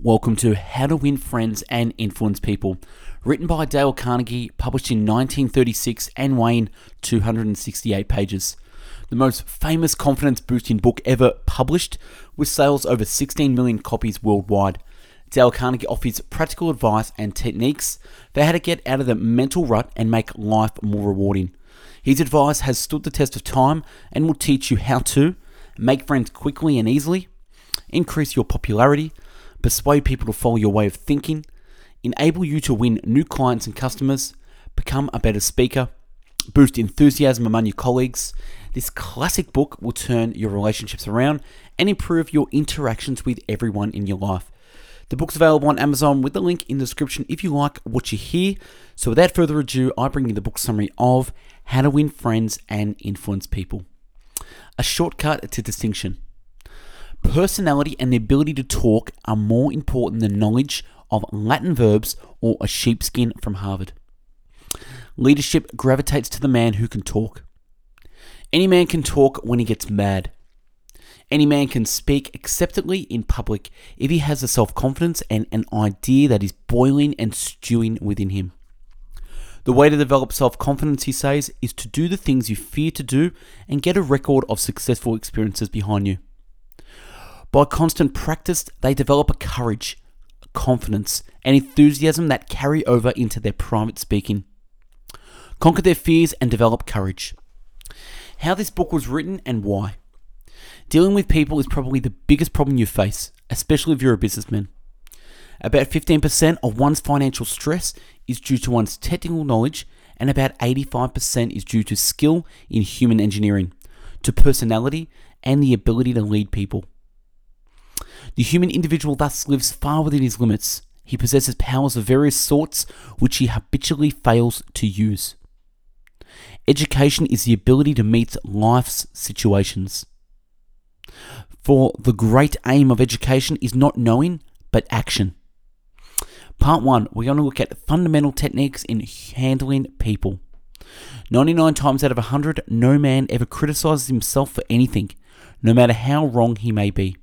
Welcome to How to Win Friends and Influence People, written by Dale Carnegie, published in 1936 and weighing 268 pages. The most famous confidence boosting book ever published, with sales over 16 million copies worldwide. Dale Carnegie offers practical advice and techniques for how to get out of the mental rut and make life more rewarding. His advice has stood the test of time and will teach you how to make friends quickly and easily, increase your popularity, persuade people to follow your way of thinking, enable you to win new clients and customers, become a better speaker, boost enthusiasm among your colleagues. This classic book will turn your relationships around and improve your interactions with everyone in your life. The book's available on Amazon with the link in the description if you like what you hear. So, without further ado, I bring you the book summary of How to Win Friends and Influence People. A shortcut to distinction. Personality and the ability to talk are more important than knowledge of Latin verbs or a sheepskin from Harvard. Leadership gravitates to the man who can talk. Any man can talk when he gets mad. Any man can speak acceptably in public if he has the self confidence and an idea that is boiling and stewing within him. The way to develop self confidence, he says, is to do the things you fear to do and get a record of successful experiences behind you. By constant practice, they develop a courage, confidence, and enthusiasm that carry over into their private speaking. Conquer their fears and develop courage. How this book was written and why. Dealing with people is probably the biggest problem you face, especially if you're a businessman. About 15% of one's financial stress is due to one's technical knowledge, and about 85% is due to skill in human engineering, to personality, and the ability to lead people. The human individual thus lives far within his limits. He possesses powers of various sorts which he habitually fails to use. Education is the ability to meet life's situations. For the great aim of education is not knowing, but action. Part 1, we're going to look at fundamental techniques in handling people. 99 times out of 100, no man ever criticizes himself for anything, no matter how wrong he may be.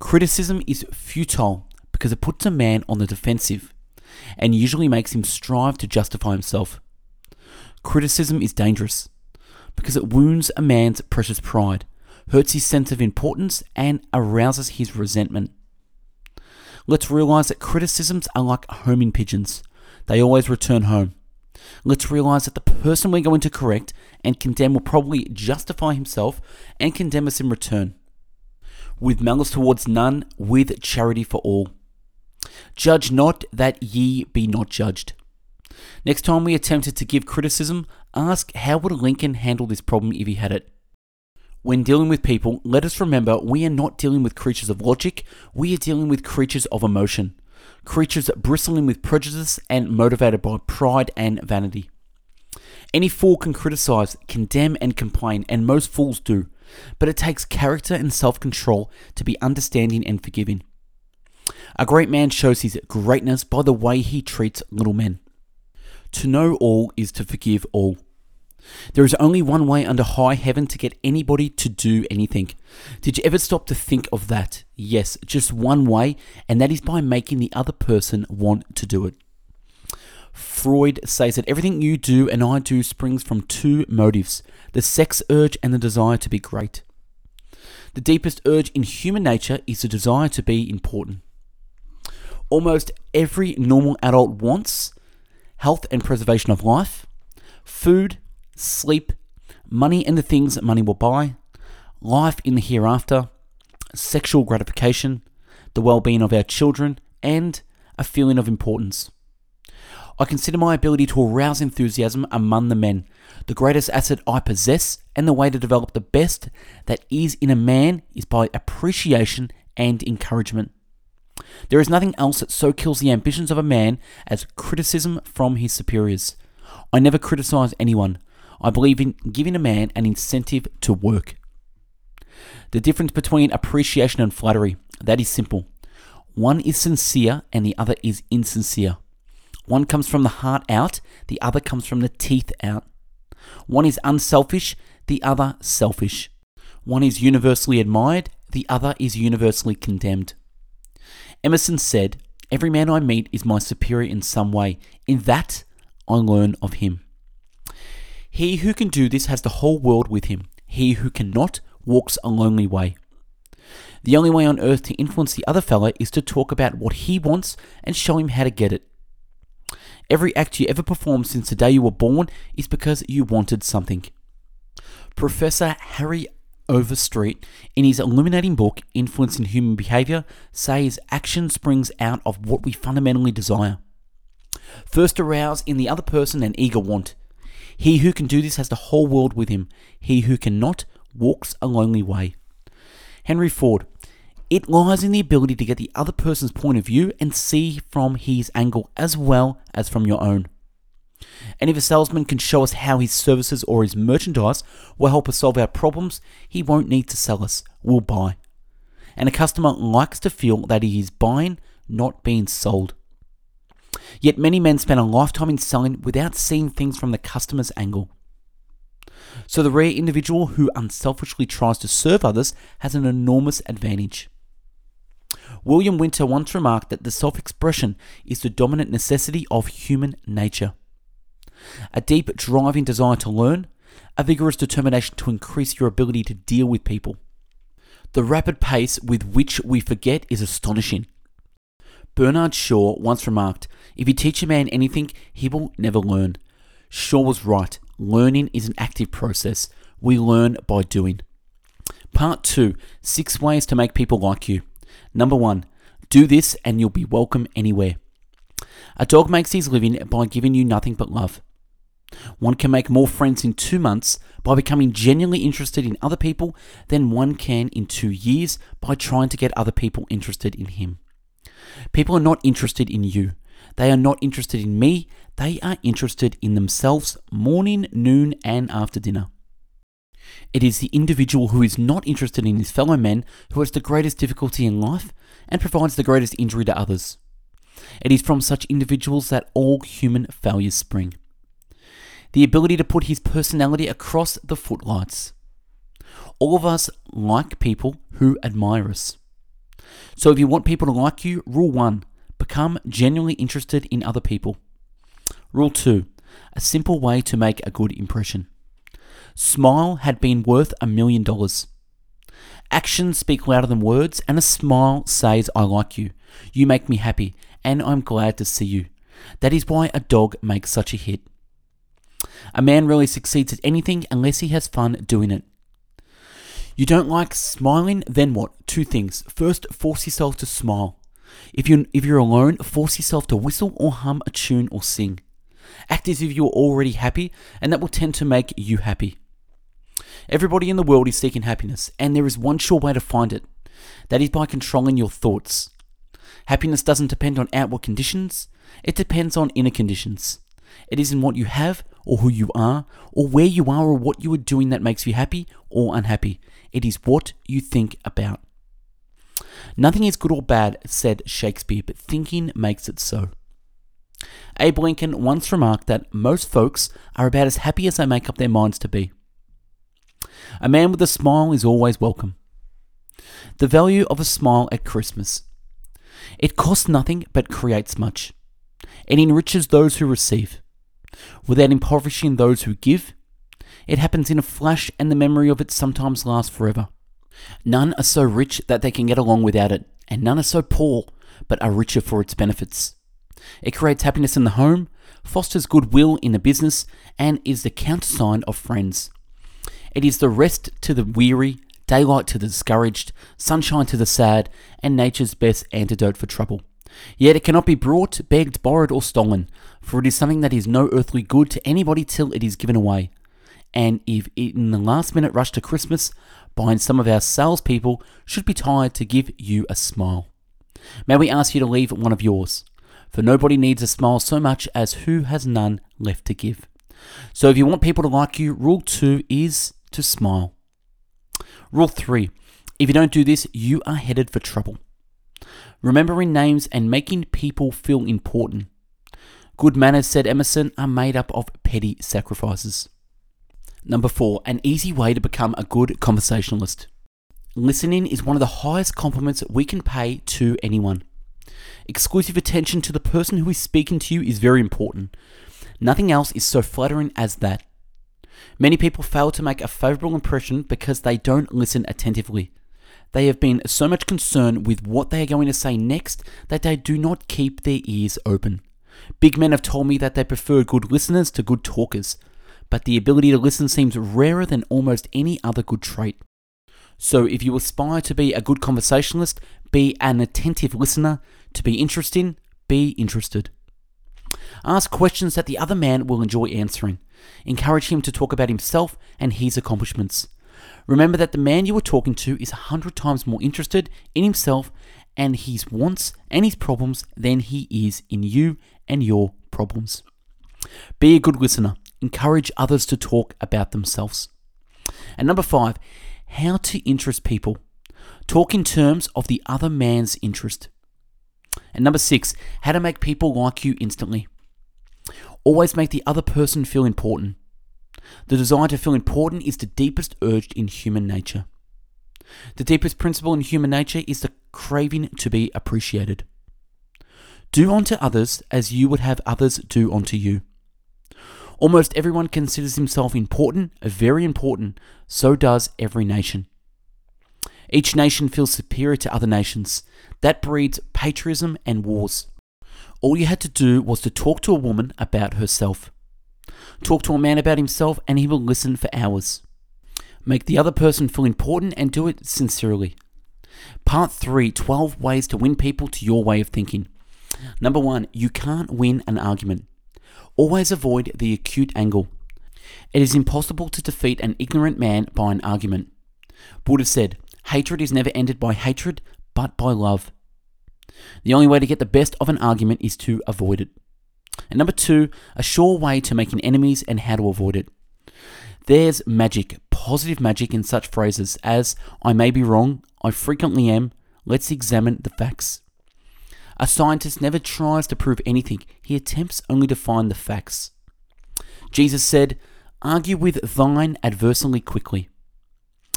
Criticism is futile because it puts a man on the defensive and usually makes him strive to justify himself. Criticism is dangerous because it wounds a man's precious pride, hurts his sense of importance, and arouses his resentment. Let's realize that criticisms are like homing pigeons. They always return home. Let's realize that the person we're going to correct and condemn will probably justify himself and condemn us in return with malice towards none, with charity for all. Judge not that ye be not judged. Next time we attempted to give criticism, ask how would Lincoln handle this problem if he had it? When dealing with people, let us remember we are not dealing with creatures of logic, we are dealing with creatures of emotion. Creatures bristling with prejudice and motivated by pride and vanity. Any fool can criticize, condemn, and complain, and most fools do but it takes character and self control to be understanding and forgiving. A great man shows his greatness by the way he treats little men. To know all is to forgive all. There is only one way under high heaven to get anybody to do anything. Did you ever stop to think of that? Yes, just one way, and that is by making the other person want to do it. Freud says that everything you do and I do springs from two motives the sex urge and the desire to be great. The deepest urge in human nature is the desire to be important. Almost every normal adult wants health and preservation of life, food, sleep, money and the things that money will buy, life in the hereafter, sexual gratification, the well being of our children, and a feeling of importance. I consider my ability to arouse enthusiasm among the men the greatest asset I possess, and the way to develop the best that is in a man is by appreciation and encouragement. There is nothing else that so kills the ambitions of a man as criticism from his superiors. I never criticize anyone. I believe in giving a man an incentive to work. The difference between appreciation and flattery, that is simple. One is sincere and the other is insincere. One comes from the heart out, the other comes from the teeth out. One is unselfish, the other selfish. One is universally admired, the other is universally condemned. Emerson said, Every man I meet is my superior in some way. In that, I learn of him. He who can do this has the whole world with him. He who cannot walks a lonely way. The only way on earth to influence the other fellow is to talk about what he wants and show him how to get it. Every act you ever performed since the day you were born is because you wanted something. Professor Harry Overstreet, in his illuminating book Influencing Human Behavior, says action springs out of what we fundamentally desire. First, arouse in the other person an eager want. He who can do this has the whole world with him. He who cannot walks a lonely way. Henry Ford. It lies in the ability to get the other person's point of view and see from his angle as well as from your own. And if a salesman can show us how his services or his merchandise will help us solve our problems, he won't need to sell us, we'll buy. And a customer likes to feel that he is buying, not being sold. Yet many men spend a lifetime in selling without seeing things from the customer's angle. So the rare individual who unselfishly tries to serve others has an enormous advantage. William Winter once remarked that the self expression is the dominant necessity of human nature. A deep driving desire to learn, a vigorous determination to increase your ability to deal with people. The rapid pace with which we forget is astonishing. Bernard Shaw once remarked If you teach a man anything, he will never learn. Shaw was right. Learning is an active process. We learn by doing. Part 2 Six ways to make people like you. Number 1 Do this and you'll be welcome anywhere. A dog makes his living by giving you nothing but love. One can make more friends in two months by becoming genuinely interested in other people than one can in two years by trying to get other people interested in him. People are not interested in you. They are not interested in me. They are interested in themselves morning, noon, and after dinner. It is the individual who is not interested in his fellow men who has the greatest difficulty in life and provides the greatest injury to others. It is from such individuals that all human failures spring. The ability to put his personality across the footlights. All of us like people who admire us. So if you want people to like you, rule one become genuinely interested in other people. Rule 2 A simple way to make a good impression. Smile had been worth a million dollars. Actions speak louder than words, and a smile says, I like you. You make me happy, and I'm glad to see you. That is why a dog makes such a hit. A man really succeeds at anything unless he has fun doing it. You don't like smiling? Then what? Two things. First, force yourself to smile. If you're, if you're alone, force yourself to whistle or hum a tune or sing. Act as if you're already happy, and that will tend to make you happy. Everybody in the world is seeking happiness, and there is one sure way to find it. That is by controlling your thoughts. Happiness doesn't depend on outward conditions, it depends on inner conditions. It isn't what you have, or who you are, or where you are, or what you are doing that makes you happy or unhappy. It is what you think about. Nothing is good or bad, said Shakespeare, but thinking makes it so. Abe Lincoln once remarked that most folks are about as happy as they make up their minds to be. A man with a smile is always welcome. The value of a smile at Christmas. It costs nothing but creates much. It enriches those who receive. Without impoverishing those who give, it happens in a flash and the memory of it sometimes lasts forever. None are so rich that they can get along without it, and none are so poor but are richer for its benefits. It creates happiness in the home, fosters goodwill in the business, and is the countersign of friends. It is the rest to the weary, daylight to the discouraged, sunshine to the sad, and nature's best antidote for trouble. Yet it cannot be brought, begged, borrowed, or stolen, for it is something that is no earthly good to anybody till it is given away. And if in the last minute rush to Christmas, buying some of our salespeople should be tired to give you a smile. May we ask you to leave one of yours, for nobody needs a smile so much as who has none left to give. So if you want people to like you, rule two is to smile. Rule three if you don't do this, you are headed for trouble. Remembering names and making people feel important. Good manners, said Emerson, are made up of petty sacrifices. Number four, an easy way to become a good conversationalist. Listening is one of the highest compliments we can pay to anyone. Exclusive attention to the person who is speaking to you is very important. Nothing else is so flattering as that. Many people fail to make a favorable impression because they don't listen attentively. They have been so much concerned with what they are going to say next that they do not keep their ears open. Big men have told me that they prefer good listeners to good talkers, but the ability to listen seems rarer than almost any other good trait. So, if you aspire to be a good conversationalist, be an attentive listener. To be interesting, be interested. Ask questions that the other man will enjoy answering. Encourage him to talk about himself and his accomplishments. Remember that the man you are talking to is a hundred times more interested in himself and his wants and his problems than he is in you and your problems. Be a good listener. Encourage others to talk about themselves. And number five, how to interest people. Talk in terms of the other man's interest. And number six, how to make people like you instantly. Always make the other person feel important. The desire to feel important is the deepest urge in human nature. The deepest principle in human nature is the craving to be appreciated. Do unto others as you would have others do unto you. Almost everyone considers himself important, very important, so does every nation. Each nation feels superior to other nations. That breeds patriotism and wars. All you had to do was to talk to a woman about herself. Talk to a man about himself, and he will listen for hours. Make the other person feel important and do it sincerely. Part 3 12 ways to win people to your way of thinking. Number one, you can't win an argument. Always avoid the acute angle. It is impossible to defeat an ignorant man by an argument. Buddha said, Hatred is never ended by hatred, but by love. The only way to get the best of an argument is to avoid it. And number two, a sure way to making enemies and how to avoid it. There's magic, positive magic in such phrases as, I may be wrong, I frequently am, let's examine the facts. A scientist never tries to prove anything, he attempts only to find the facts. Jesus said, Argue with thine adversary quickly.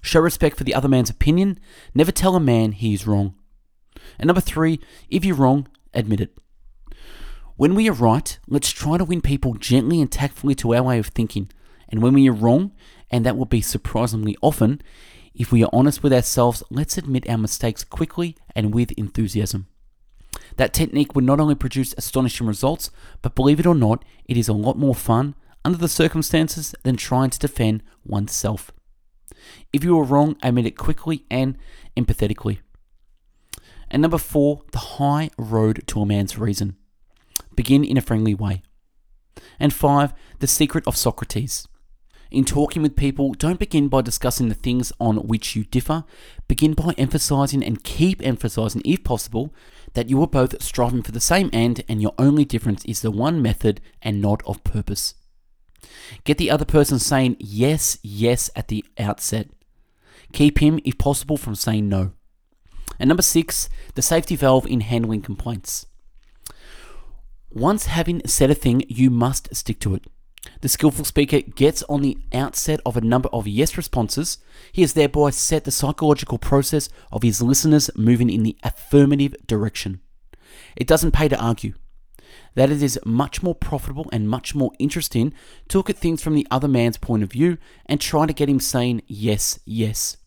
Show respect for the other man's opinion, never tell a man he is wrong. And number three, if you're wrong, admit it. When we are right, let's try to win people gently and tactfully to our way of thinking. And when we are wrong, and that will be surprisingly often, if we are honest with ourselves, let's admit our mistakes quickly and with enthusiasm. That technique would not only produce astonishing results, but believe it or not, it is a lot more fun under the circumstances than trying to defend oneself. If you are wrong, admit it quickly and empathetically. And number four, the high road to a man's reason. Begin in a friendly way. And five, the secret of Socrates. In talking with people, don't begin by discussing the things on which you differ. Begin by emphasizing and keep emphasizing, if possible, that you are both striving for the same end and your only difference is the one method and not of purpose. Get the other person saying yes, yes at the outset. Keep him, if possible, from saying no. And number six, the safety valve in handling complaints. Once having said a thing, you must stick to it. The skillful speaker gets on the outset of a number of yes responses. He has thereby set the psychological process of his listeners moving in the affirmative direction. It doesn't pay to argue. That it is much more profitable and much more interesting to look at things from the other man's point of view and try to get him saying yes, yes.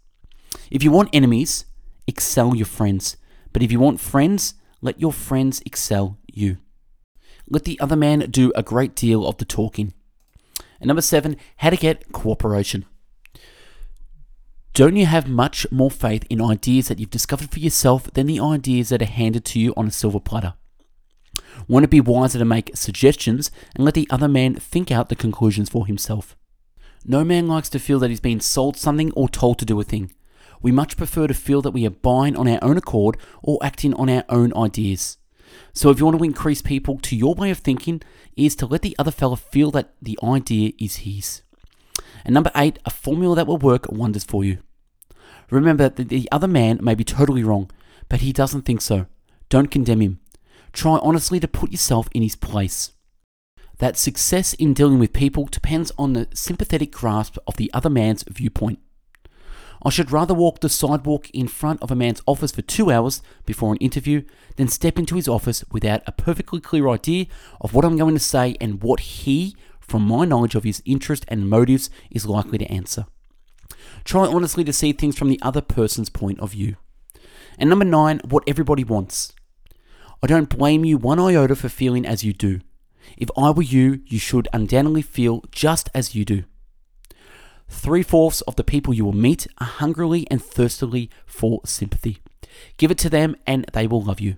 If you want enemies, excel your friends. But if you want friends, let your friends excel you. Let the other man do a great deal of the talking. And number seven, how to get cooperation. Don't you have much more faith in ideas that you've discovered for yourself than the ideas that are handed to you on a silver platter? Won't it be wiser to make suggestions and let the other man think out the conclusions for himself? No man likes to feel that he's been sold something or told to do a thing. We much prefer to feel that we are buying on our own accord or acting on our own ideas. So if you want to increase people to your way of thinking, is to let the other fella feel that the idea is his. And number eight, a formula that will work wonders for you. Remember that the other man may be totally wrong, but he doesn't think so. Don't condemn him. Try honestly to put yourself in his place. That success in dealing with people depends on the sympathetic grasp of the other man's viewpoint. I should rather walk the sidewalk in front of a man's office for two hours before an interview than step into his office without a perfectly clear idea of what I'm going to say and what he, from my knowledge of his interest and motives, is likely to answer. Try honestly to see things from the other person's point of view. And number nine, what everybody wants. I don't blame you one iota for feeling as you do. If I were you, you should undoubtedly feel just as you do. Three fourths of the people you will meet are hungrily and thirstily for sympathy. Give it to them and they will love you.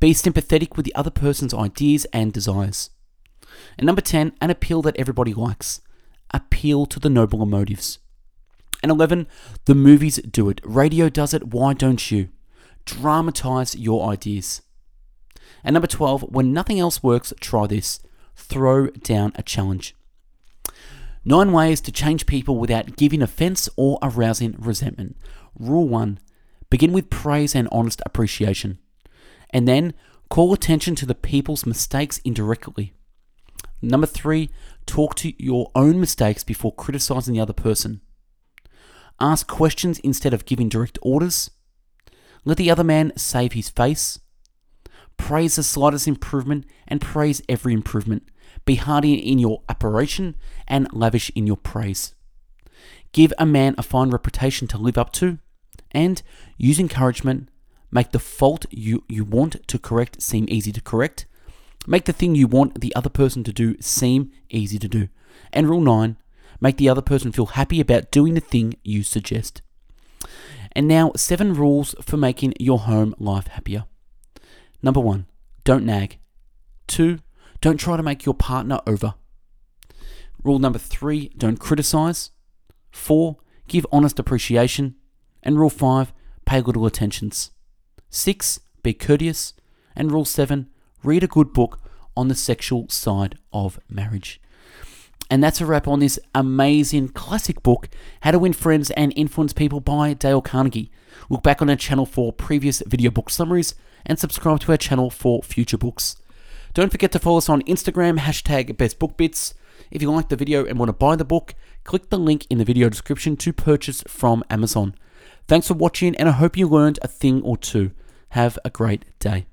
Be sympathetic with the other person's ideas and desires. And number 10, an appeal that everybody likes. Appeal to the nobler motives. And 11, the movies do it. Radio does it. Why don't you? Dramatize your ideas. And number 12, when nothing else works, try this. Throw down a challenge. Nine ways to change people without giving offense or arousing resentment. Rule 1 Begin with praise and honest appreciation. And then call attention to the people's mistakes indirectly. Number 3 Talk to your own mistakes before criticizing the other person. Ask questions instead of giving direct orders. Let the other man save his face. Praise the slightest improvement and praise every improvement. Be hearty in your approbation and lavish in your praise. Give a man a fine reputation to live up to, and use encouragement. Make the fault you, you want to correct seem easy to correct. Make the thing you want the other person to do seem easy to do. And rule nine, make the other person feel happy about doing the thing you suggest. And now, seven rules for making your home life happier. Number one, don't nag. Two, don't try to make your partner over. Rule number three, don't criticize. Four, give honest appreciation. And rule five, pay little attentions. Six, be courteous. And rule seven, read a good book on the sexual side of marriage. And that's a wrap on this amazing classic book, How to Win Friends and Influence People by Dale Carnegie. Look back on our channel for previous video book summaries and subscribe to our channel for future books. Don't forget to follow us on Instagram, hashtag bestbookbits. If you like the video and want to buy the book, click the link in the video description to purchase from Amazon. Thanks for watching, and I hope you learned a thing or two. Have a great day.